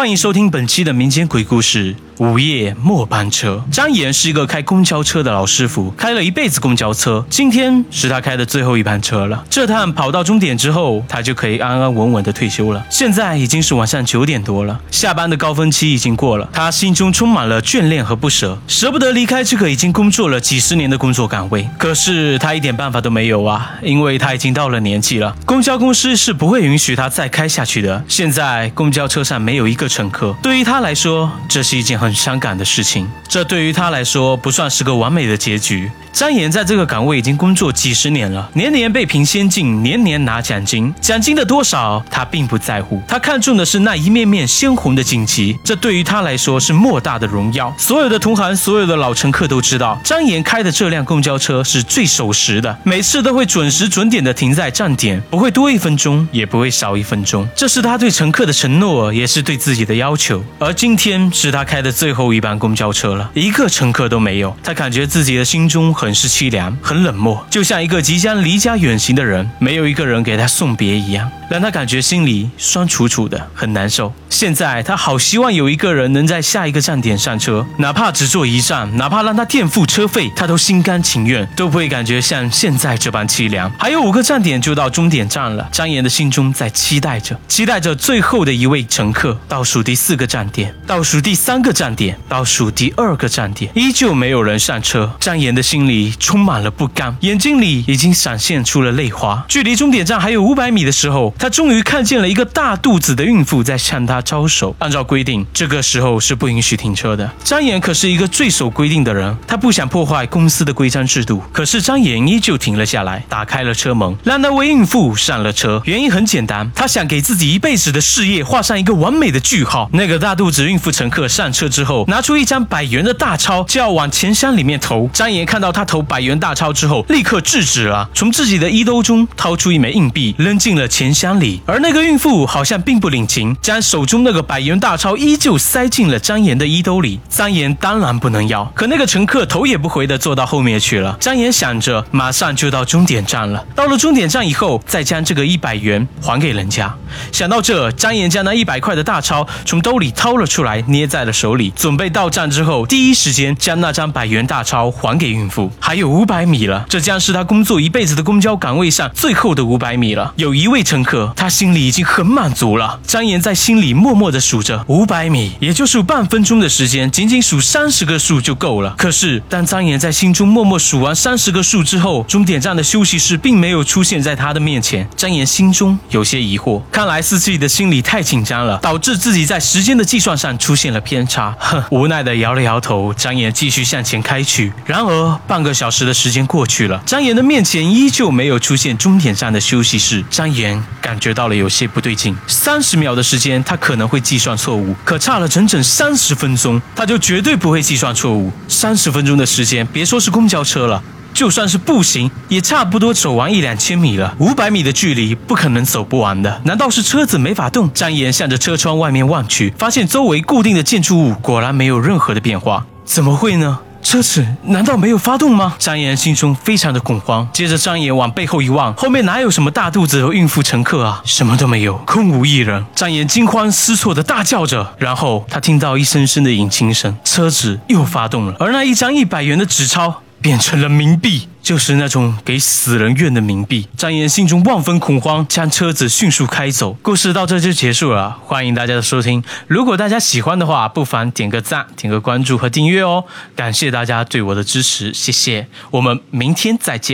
欢迎收听本期的民间鬼故事《午夜末班车》。张岩是一个开公交车的老师傅，开了一辈子公交车，今天是他开的最后一班车了。这趟跑到终点之后，他就可以安安稳稳的退休了。现在已经是晚上九点多了，下班的高峰期已经过了，他心中充满了眷恋和不舍，舍不得离开这个已经工作了几十年的工作岗位。可是他一点办法都没有啊，因为他已经到了年纪了，公交公司是不会允许他再开下去的。现在公交车上没有一个。乘客对于他来说，这是一件很伤感的事情。这对于他来说不算是个完美的结局。张岩在这个岗位已经工作几十年了，年年被评先进，年年拿奖金。奖金的多少他并不在乎，他看重的是那一面面鲜红的锦旗。这对于他来说是莫大的荣耀。所有的同行，所有的老乘客都知道，张岩开的这辆公交车是最守时的，每次都会准时准点的停在站点，不会多一分钟，也不会少一分钟。这是他对乘客的承诺，也是对自己的要求。而今天是他开的最后一班公交车了，一个乘客都没有。他感觉自己的心中。很是凄凉，很冷漠，就像一个即将离家远行的人，没有一个人给他送别一样，让他感觉心里酸楚楚的，很难受。现在他好希望有一个人能在下一个站点上车，哪怕只坐一站，哪怕让他垫付车费，他都心甘情愿，都不会感觉像现在这般凄凉。还有五个站点就到终点站了，张岩的心中在期待着，期待着最后的一位乘客。倒数第四个站点，倒数第三个站点，倒数第二个站点，依旧没有人上车。张岩的心里。充满了不甘，眼睛里已经闪现出了泪花。距离终点站还有五百米的时候，他终于看见了一个大肚子的孕妇在向他招手。按照规定，这个时候是不允许停车的。张岩可是一个最守规定的人，他不想破坏公司的规章制度。可是张岩依旧停了下来，打开了车门，让那位孕妇上了车。原因很简单，他想给自己一辈子的事业画上一个完美的句号。那个大肚子孕妇乘客上车之后，拿出一张百元的大钞，就要往钱箱里面投。张岩看到他。投百元大钞之后，立刻制止了，从自己的衣兜中掏出一枚硬币，扔进了钱箱里。而那个孕妇好像并不领情，将手中那个百元大钞依旧塞进了张岩的衣兜里。张岩当然不能要，可那个乘客头也不回的坐到后面去了。张岩想着，马上就到终点站了，到了终点站以后，再将这个一百元还给人家。想到这，张岩将那一百块的大钞从兜里掏了出来，捏在了手里，准备到站之后，第一时间将那张百元大钞还给孕妇。还有五百米了，这将是他工作一辈子的公交岗位上最后的五百米了。有一位乘客，他心里已经很满足了。张岩在心里默默的数着五百米，也就是半分钟的时间，仅仅数三十个数就够了。可是，当张岩在心中默默数完三十个数之后，终点站的休息室并没有出现在他的面前。张岩心中有些疑惑，看来是自己的心里太紧张了，导致自己在时间的计算上出现了偏差。哼，无奈的摇了摇头，张岩继续向前开去。然而，半。个小时的时间过去了，张岩的面前依旧没有出现终点站的休息室。张岩感觉到了有些不对劲。三十秒的时间，他可能会计算错误，可差了整整三十分钟，他就绝对不会计算错误。三十分钟的时间，别说是公交车了，就算是步行，也差不多走完一两千米了。五百米的距离，不可能走不完的。难道是车子没法动？张岩向着车窗外面望去，发现周围固定的建筑物果然没有任何的变化。怎么会呢？车子难道没有发动吗？张岩心中非常的恐慌。接着，张岩往背后一望，后面哪有什么大肚子和孕妇乘客啊？什么都没有，空无一人。张岩惊慌失措的大叫着，然后他听到一声声的引擎声，车子又发动了，而那一张一百元的纸钞。变成了冥币，就是那种给死人用的冥币。张岩心中万分恐慌，将车子迅速开走。故事到这就结束了，欢迎大家的收听。如果大家喜欢的话，不妨点个赞、点个关注和订阅哦。感谢大家对我的支持，谢谢。我们明天再见。